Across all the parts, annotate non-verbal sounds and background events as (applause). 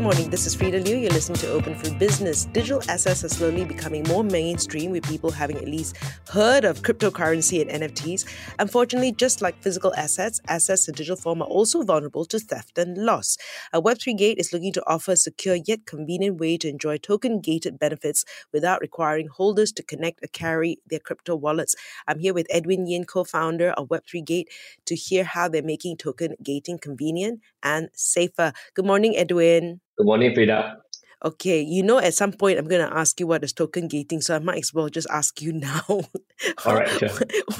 Good morning, this is Freda Liu. You're listening to Open for Business. Digital assets are slowly becoming more mainstream with people having at least heard of cryptocurrency and NFTs. Unfortunately, just like physical assets, assets in digital form are also vulnerable to theft and loss. A Web3 Gate is looking to offer a secure yet convenient way to enjoy token gated benefits without requiring holders to connect or carry their crypto wallets. I'm here with Edwin Yin, co founder of Web3 Gate, to hear how they're making token gating convenient and safer. Good morning, Edwin. Good morning, Freda. Okay, you know, at some point I'm going to ask you what is token gating, so I might as well just ask you now. (laughs) all right, sure.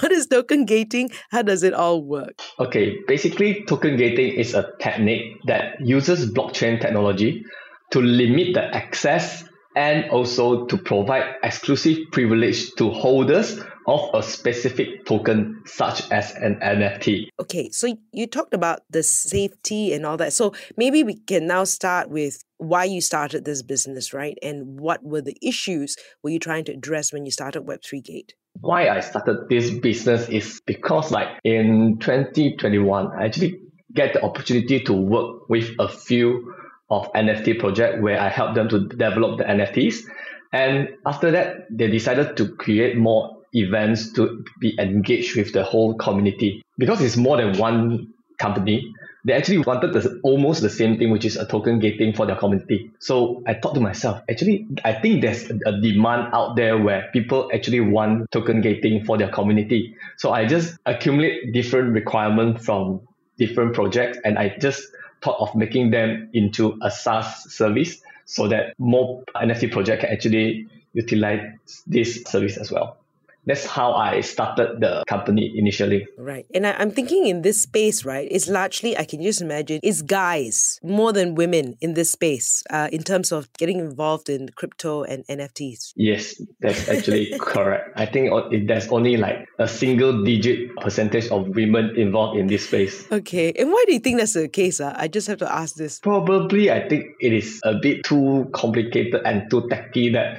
what is token gating? How does it all work? Okay, basically, token gating is a technique that uses blockchain technology to limit the access and also to provide exclusive privilege to holders of a specific token such as an NFT. Okay, so you talked about the safety and all that. So maybe we can now start with why you started this business, right? And what were the issues were you trying to address when you started Web3 Gate? Why I started this business is because like in 2021, I actually get the opportunity to work with a few of NFT project where I helped them to develop the NFTs. And after that, they decided to create more events to be engaged with the whole community. Because it's more than one company, they actually wanted the, almost the same thing, which is a token gating for their community. So I thought to myself, actually, I think there's a demand out there where people actually want token gating for their community. So I just accumulate different requirements from different projects and I just thought of making them into a SaaS service so that more NFT project can actually utilize this service as well that's how I started the company initially. Right. And I, am thinking in this space, right, it's largely, I can just imagine, it's guys more than women in this space uh, in terms of getting involved in crypto and NFTs. Yes, that's actually (laughs) correct. I think there's only like a single digit percentage of women involved in this space. Okay. And why do you think that's the case? Uh? I just have to ask this. Probably, I think it is a bit too complicated and too techy that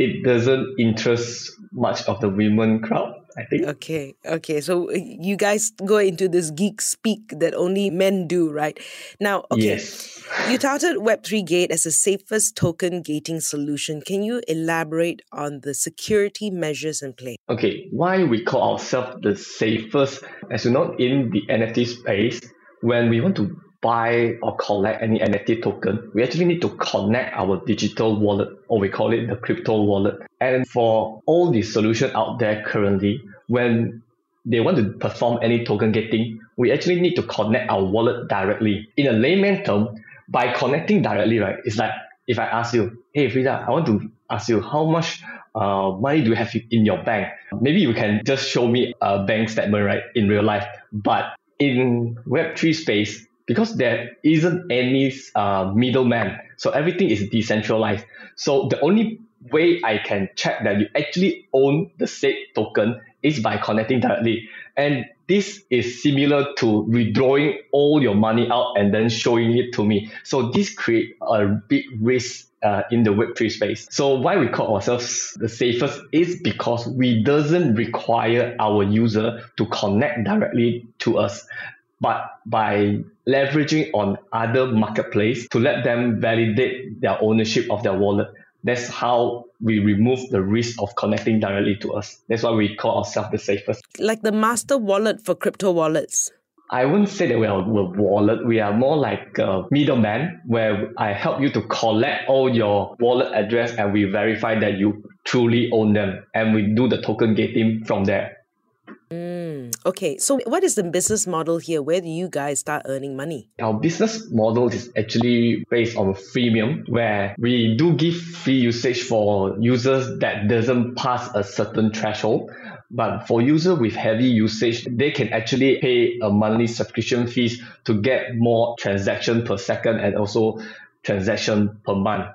it doesn't interest much of the women crowd. I think. Okay, okay. So uh, you guys go into this geek speak that only men do, right? Now, okay. Yes. You touted Web3 Gate as the safest token gating solution. Can you elaborate on the security measures in place? Okay, why we call ourselves the safest? As you know, in the NFT space, when we want to buy or collect any NFT token, we actually need to connect our digital wallet, or we call it the crypto wallet. And for all the solutions out there currently, when they want to perform any token gating, we actually need to connect our wallet directly. In a layman term, by connecting directly, right, it's like if I ask you, hey Freda, I want to ask you how much uh, money do you have in your bank? Maybe you can just show me a bank statement, right, in real life. But in Web3 space, because there isn't any uh, middleman. So everything is decentralized. So the only way I can check that you actually own the said token is by connecting directly. And this is similar to withdrawing all your money out and then showing it to me. So this create a big risk uh, in the Web3 space. So why we call ourselves the safest is because we doesn't require our user to connect directly to us but by leveraging on other marketplace to let them validate their ownership of their wallet. That's how we remove the risk of connecting directly to us. That's why we call ourselves the safest. Like the master wallet for crypto wallets. I wouldn't say that we are a wallet. We are more like a middleman where I help you to collect all your wallet address and we verify that you truly own them. And we do the token gating from there. Mm, okay, so what is the business model here? Where do you guys start earning money? Our business model is actually based on a freemium, where we do give free usage for users that doesn't pass a certain threshold. But for users with heavy usage, they can actually pay a monthly subscription fees to get more transaction per second and also transaction per month.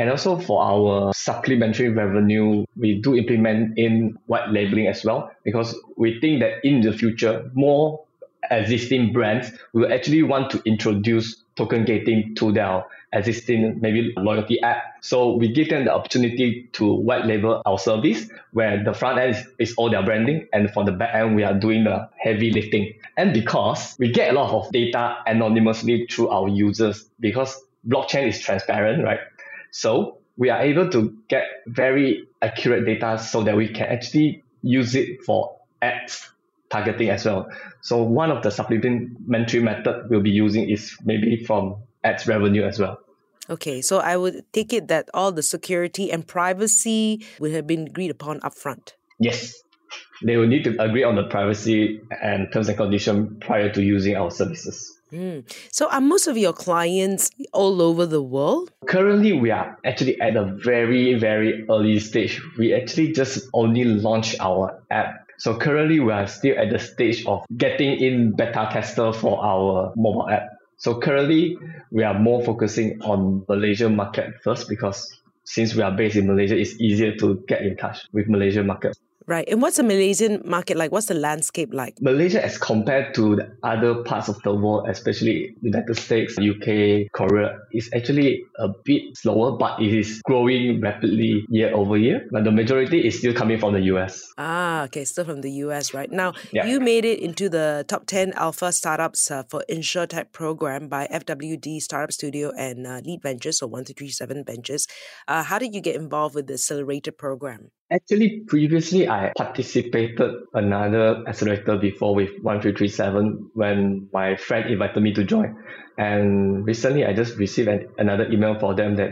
And also for our supplementary revenue, we do implement in white labeling as well because we think that in the future, more existing brands will actually want to introduce token gating to their existing maybe loyalty app. So we give them the opportunity to white label our service where the front end is, all their branding and for the back end we are doing the heavy lifting. And because we get a lot of data anonymously through our users because blockchain is transparent, right? So we are able to get very accurate data so that we can actually use it for ads targeting as well. So one of the supplementary method we'll be using is maybe from ads revenue as well. Okay, so I would take it that all the security and privacy would have been agreed upon upfront. Yes, they will need to agree on the privacy and terms and condition prior to using our services. Mm. So, are most of your clients all over the world? Currently, we are actually at a very, very early stage. We actually just only launched our app. So, currently, we are still at the stage of getting in beta tester for our mobile app. So, currently, we are more focusing on Malaysia market first because since we are based in Malaysia, it's easier to get in touch with Malaysia market. Right. And what's the Malaysian market like? What's the landscape like? Malaysia, as compared to the other parts of the world, especially United States, UK, Korea, is actually a bit slower, but it is growing rapidly year over year. But the majority is still coming from the US. Ah, okay, still from the US, right? Now, yeah. you made it into the top 10 alpha startups uh, for InsurTech program by FWD Startup Studio and uh, Leet Ventures, or 1337 Ventures. Uh, how did you get involved with the accelerator program? Actually, previously I participated another accelerator before with 1337 when my friend invited me to join. And recently I just received an, another email for them that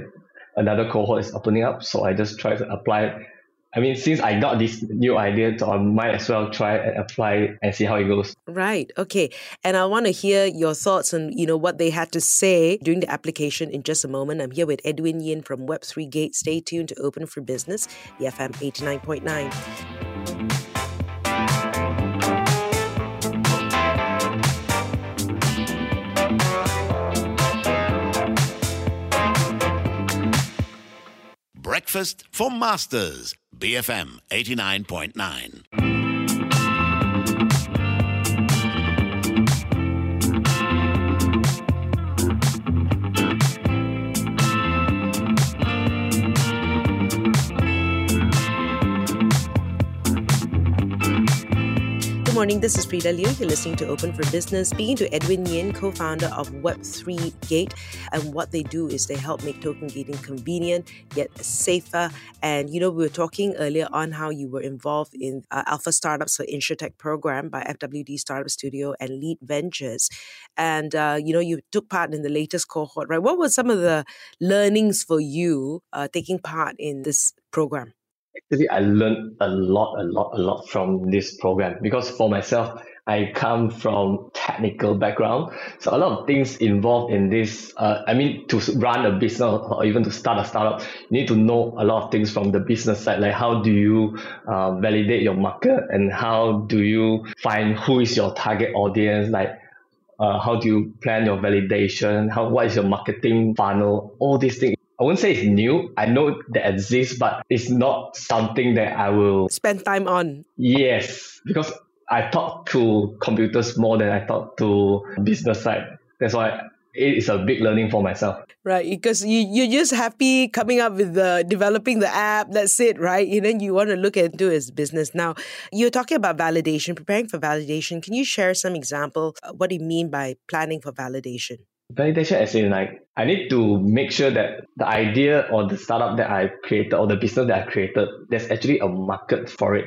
another cohort is opening up. So I just tried to apply I mean, since I got this new idea, so I might as well try and apply and see how it goes. Right. Okay. And I want to hear your thoughts on, you know, what they had to say during the application in just a moment. I'm here with Edwin Yin from Web3 Gate. Stay tuned to Open for Business, BFM 89.9. Breakfast for Masters, BFM 89.9. morning. This is Freda Liu. You're listening to Open for Business, speaking to Edwin Yin, co founder of Web3 Gate. And what they do is they help make token gating convenient, yet safer. And, you know, we were talking earlier on how you were involved in uh, Alpha Startups for InsurTech program by FWD Startup Studio and Leet Ventures. And, uh, you know, you took part in the latest cohort, right? What were some of the learnings for you uh, taking part in this program? Actually I learned a lot, a lot, a lot from this program because for myself, I come from technical background, so a lot of things involved in this. Uh, I mean, to run a business or even to start a startup, you need to know a lot of things from the business side, like how do you uh, validate your market and how do you find who is your target audience, like uh, how do you plan your validation, how what is your marketing funnel, all these things I wouldn't say it's new. I know that exists, but it's not something that I will spend time on. Yes, because I talk to computers more than I talk to business side. That's why it is a big learning for myself. Right, because you you're just happy coming up with the developing the app. That's it, right? You know, you want to look into his business. Now, you're talking about validation, preparing for validation. Can you share some example? Uh, what do you mean by planning for validation? Validation as in like I need to make sure that the idea or the startup that I created or the business that I created, there's actually a market for it.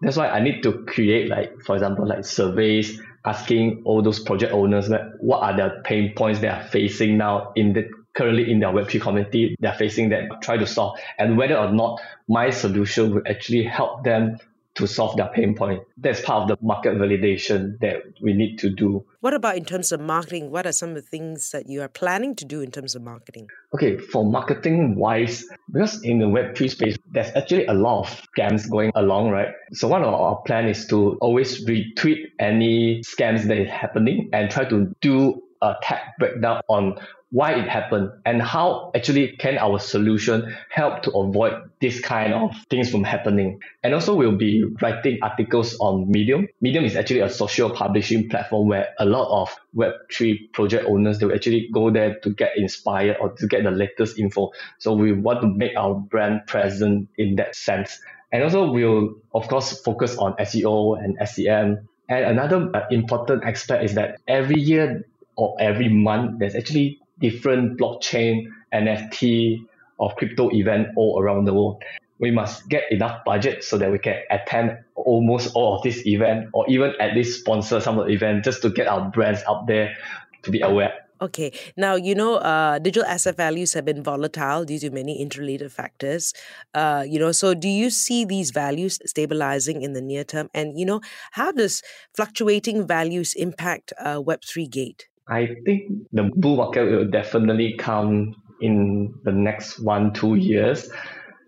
That's why I need to create like, for example, like surveys asking all those project owners like what are their pain points they are facing now in the currently in their Web3 community they're facing that try to solve and whether or not my solution will actually help them to solve their pain point. That's part of the market validation that we need to do. What about in terms of marketing? What are some of the things that you are planning to do in terms of marketing? Okay, for marketing wise, because in the Web3 space, there's actually a lot of scams going along, right? So one of our plan is to always retweet any scams that is happening and try to do a tech breakdown on why it happened and how actually can our solution help to avoid this kind of things from happening. And also we'll be writing articles on Medium. Medium is actually a social publishing platform where a lot of Web3 project owners, they will actually go there to get inspired or to get the latest info. So we want to make our brand present in that sense. And also we'll, of course, focus on SEO and SEM. And another uh, important aspect is that every year or every month, there's actually different blockchain, NFT, or crypto event all around the world. We must get enough budget so that we can attend almost all of this event or even at least sponsor some of the event just to get our brands out there to be aware. Okay. Now, you know, uh, digital asset values have been volatile due to many interrelated factors. Uh, you know, so do you see these values stabilizing in the near term? And, you know, how does fluctuating values impact uh, Web3 Gate? I think the bull market will definitely come in the next one, two years.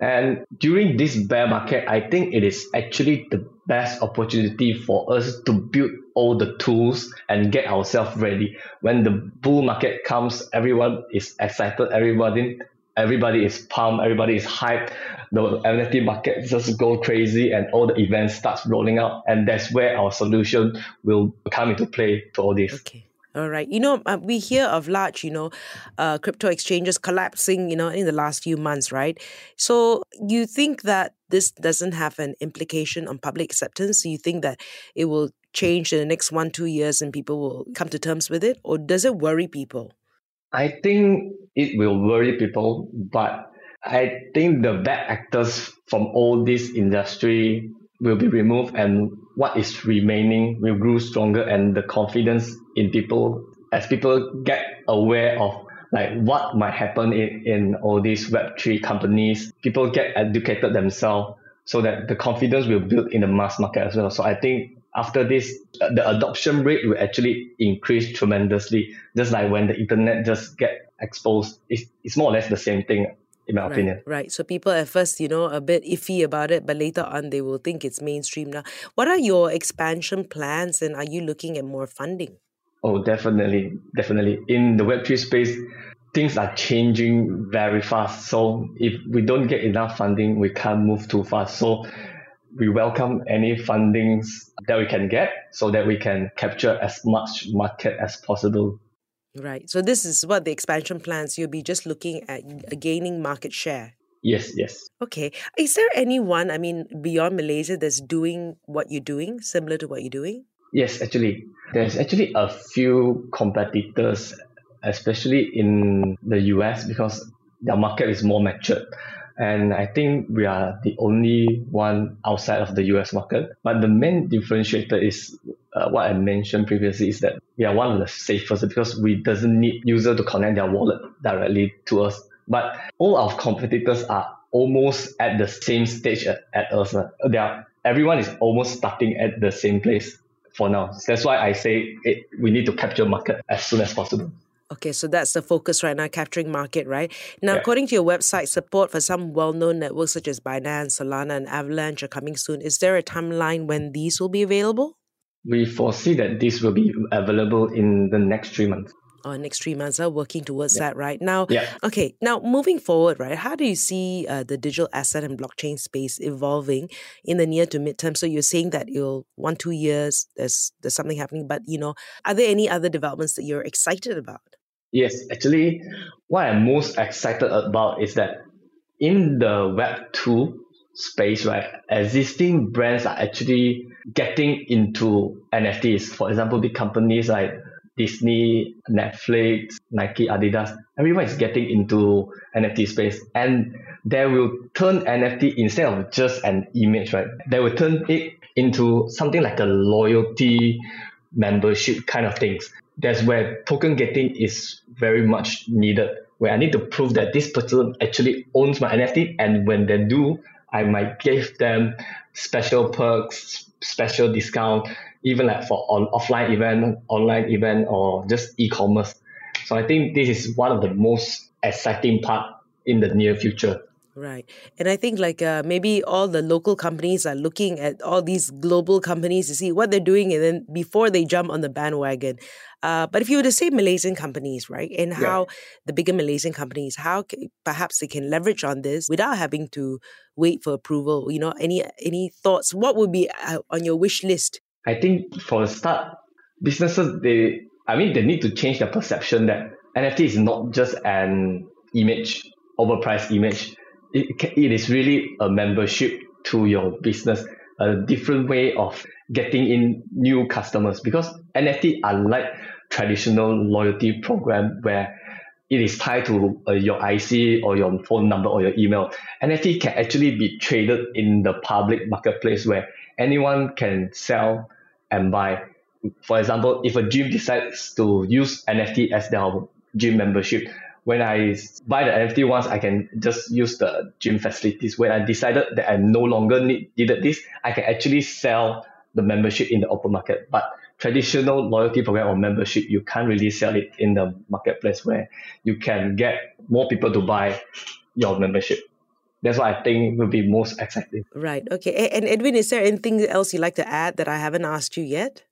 And during this bear market, I think it is actually the best opportunity for us to build all the tools and get ourselves ready. When the bull market comes, everyone is excited, everybody everybody is pumped, everybody is hyped. The NFT market just go crazy and all the events starts rolling out. And that's where our solution will come into play to all this. Okay. All right. You know, uh, we hear of large, you know, uh, crypto exchanges collapsing, you know, in the last few months, right? So you think that this doesn't have an implication on public acceptance? You think that it will change in the next one, two years and people will come to terms with it? Or does it worry people? I think it will worry people, but I think the bad actors from all this industry will be removed and what is remaining will grow stronger and the confidence in people as people get aware of like what might happen in, in all these web3 companies people get educated themselves so that the confidence will build in the mass market as well so i think after this the adoption rate will actually increase tremendously just like when the internet just get exposed it's, it's more or less the same thing in my right, opinion. Right. So people at first, you know, a bit iffy about it, but later on they will think it's mainstream now. What are your expansion plans and are you looking at more funding? Oh, definitely. Definitely. In the Web3 space, things are changing very fast. So if we don't get enough funding, we can't move too fast. So we welcome any fundings that we can get so that we can capture as much market as possible Right. So this is what the expansion plans. You'll be just looking at uh, gaining market share. Yes, yes. Okay. Is there anyone, I mean, beyond Malaysia that's doing what you're doing, similar to what you're doing? Yes, actually. There's actually a few competitors, especially in the US, because the market is more matured. And I think we are the only one outside of the US market. But the main differentiator is uh, what I mentioned previously is that we are one of the safest because we doesn't need user to connect their wallet directly to us. But all our competitors are almost at the same stage at, at us. They are, everyone is almost starting at the same place for now. That's why I say it, we need to capture market as soon as possible. Okay, so that's the focus right now, capturing market, right? Now, yeah. according to your website, support for some well known networks such as Binance, Solana, and Avalanche are coming soon. Is there a timeline when these will be available? We foresee that this will be available in the next three months or next three months are working towards yeah. that right now yeah. okay now moving forward right how do you see uh, the digital asset and blockchain space evolving in the near to midterm so you're saying that you'll one two years there's there's something happening but you know are there any other developments that you're excited about yes actually what i'm most excited about is that in the web 2 space right existing brands are actually getting into nfts for example big companies like Disney, Netflix, Nike, Adidas, everyone is getting into NFT space and they will turn NFT instead of just an image, right? They will turn it into something like a loyalty membership kind of things. That's where token gating is very much needed. Where I need to prove that this person actually owns my NFT, and when they do, I might give them special perks, special discount, even like for on offline event, online event, or just e-commerce. So I think this is one of the most exciting part in the near future. Right. And I think like uh, maybe all the local companies are looking at all these global companies to see what they're doing and then before they jump on the bandwagon. Uh, but if you were to say Malaysian companies, right, and how yeah. the bigger Malaysian companies, how can, perhaps they can leverage on this without having to wait for approval. You know, any any thoughts? What would be uh, on your wish list? I think for the start, businesses they, I mean, they need to change their perception that NFT is not just an image, overpriced image. It, it is really a membership to your business, a different way of getting in new customers. Because NFT unlike traditional loyalty program where it is tied to uh, your IC or your phone number or your email. NFT can actually be traded in the public marketplace where anyone can sell and buy. For example, if a gym decides to use NFT as their gym membership, when I buy the NFT once, I can just use the gym facilities. When I decided that I no longer need, needed this, I can actually sell the membership in the open market. But traditional loyalty program or membership, you can't really sell it in the marketplace where you can get more people to buy your membership. That's what I think will be most exciting. Right. Okay. And Edwin, is there anything else you'd like to add that I haven't asked you yet?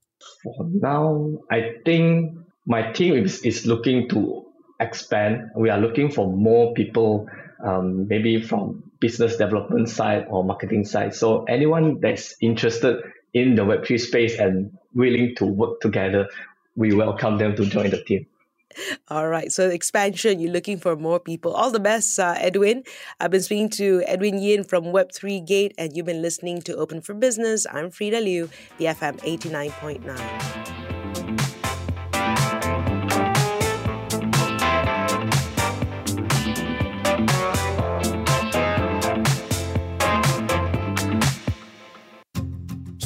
For now, I think my team is, is looking to expand. We are looking for more people, um, maybe from business development side or marketing side. So anyone that's interested in the Web3 space and willing to work together, we welcome them to join the team. All right. So expansion, you're looking for more people. All the best, uh, Edwin. I've been speaking to Edwin Yin from Web3 Gate, and you've been listening to Open for Business. I'm Freda Liu, BFM 89.9.